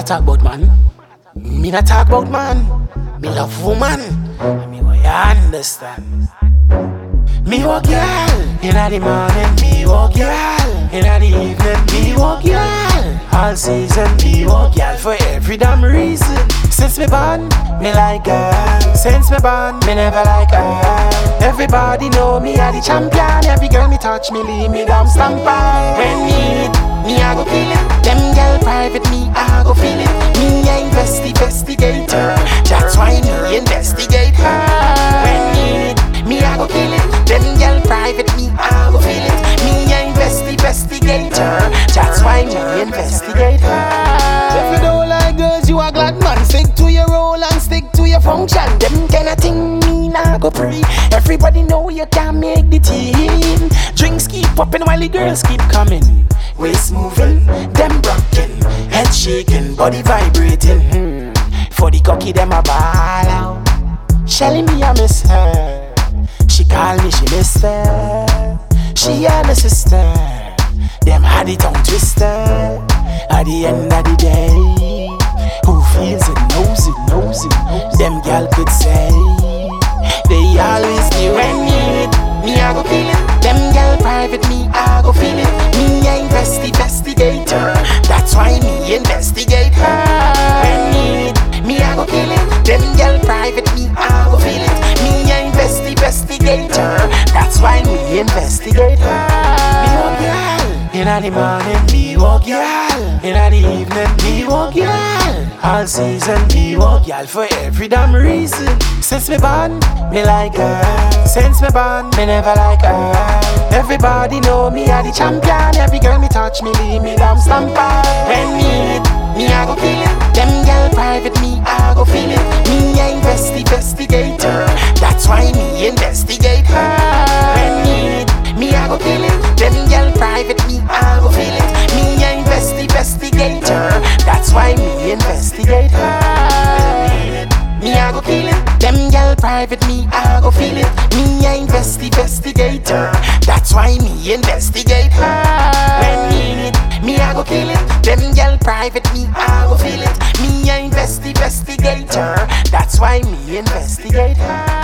not talk about man. Me not talk about man. Me love woman. Me want you understand. Me walk girl inna the morning. Me walk girl inna the evening. Me walk girl all season. Me walk girl for every damn reason. Since me born, me like her. Since me born, me never like her. Everybody know me a the champion. Every girl me touch, me leave me damn stamp on. When me hit, me I go kill it. Them girl private, me I go feel function. Them kind of thing me nah go pre. Everybody know you can make the team. Drinks keep popping while the girls keep coming. Waist moving, them rocking, head shaking, body vibrating. Hmm. For the cocky, them a ball out. Shelly me I miss her. She call me, she miss her. She and the sister. Them had it on twister. At the end of the day, who feels it Them could say they always knew when need me I go feel it. Them girl private me I go feel it. Me a investi- investigator. That's why me investigate her. When need me I go feel it. Them girl private me I go feel it. Me a investi- investigator. That's why me investigate her. Me walk girl inna the morning. Me walk girl inna the evening. Me walk girl all season. Me walk girl for every damn reason. Since me born, me like her. Since me born, me never like her. Everybody know me a the champion. Every girl me touch, me leave me damn stamp. When me hit, me I go kill it. Them girl private, me I go feel it. Me a investi- investigator. That's why me investigate her. When me hit, me I go kill it. Them girl private, me That's why me investigate her. Me I go kill it. Them girl private, me I go feel it. Me a investi- investigator. That's why me investigate her. When me need, me I go kill it. Them girl private, me I go feel it. Me a investi- investigator. That's why me investigate her.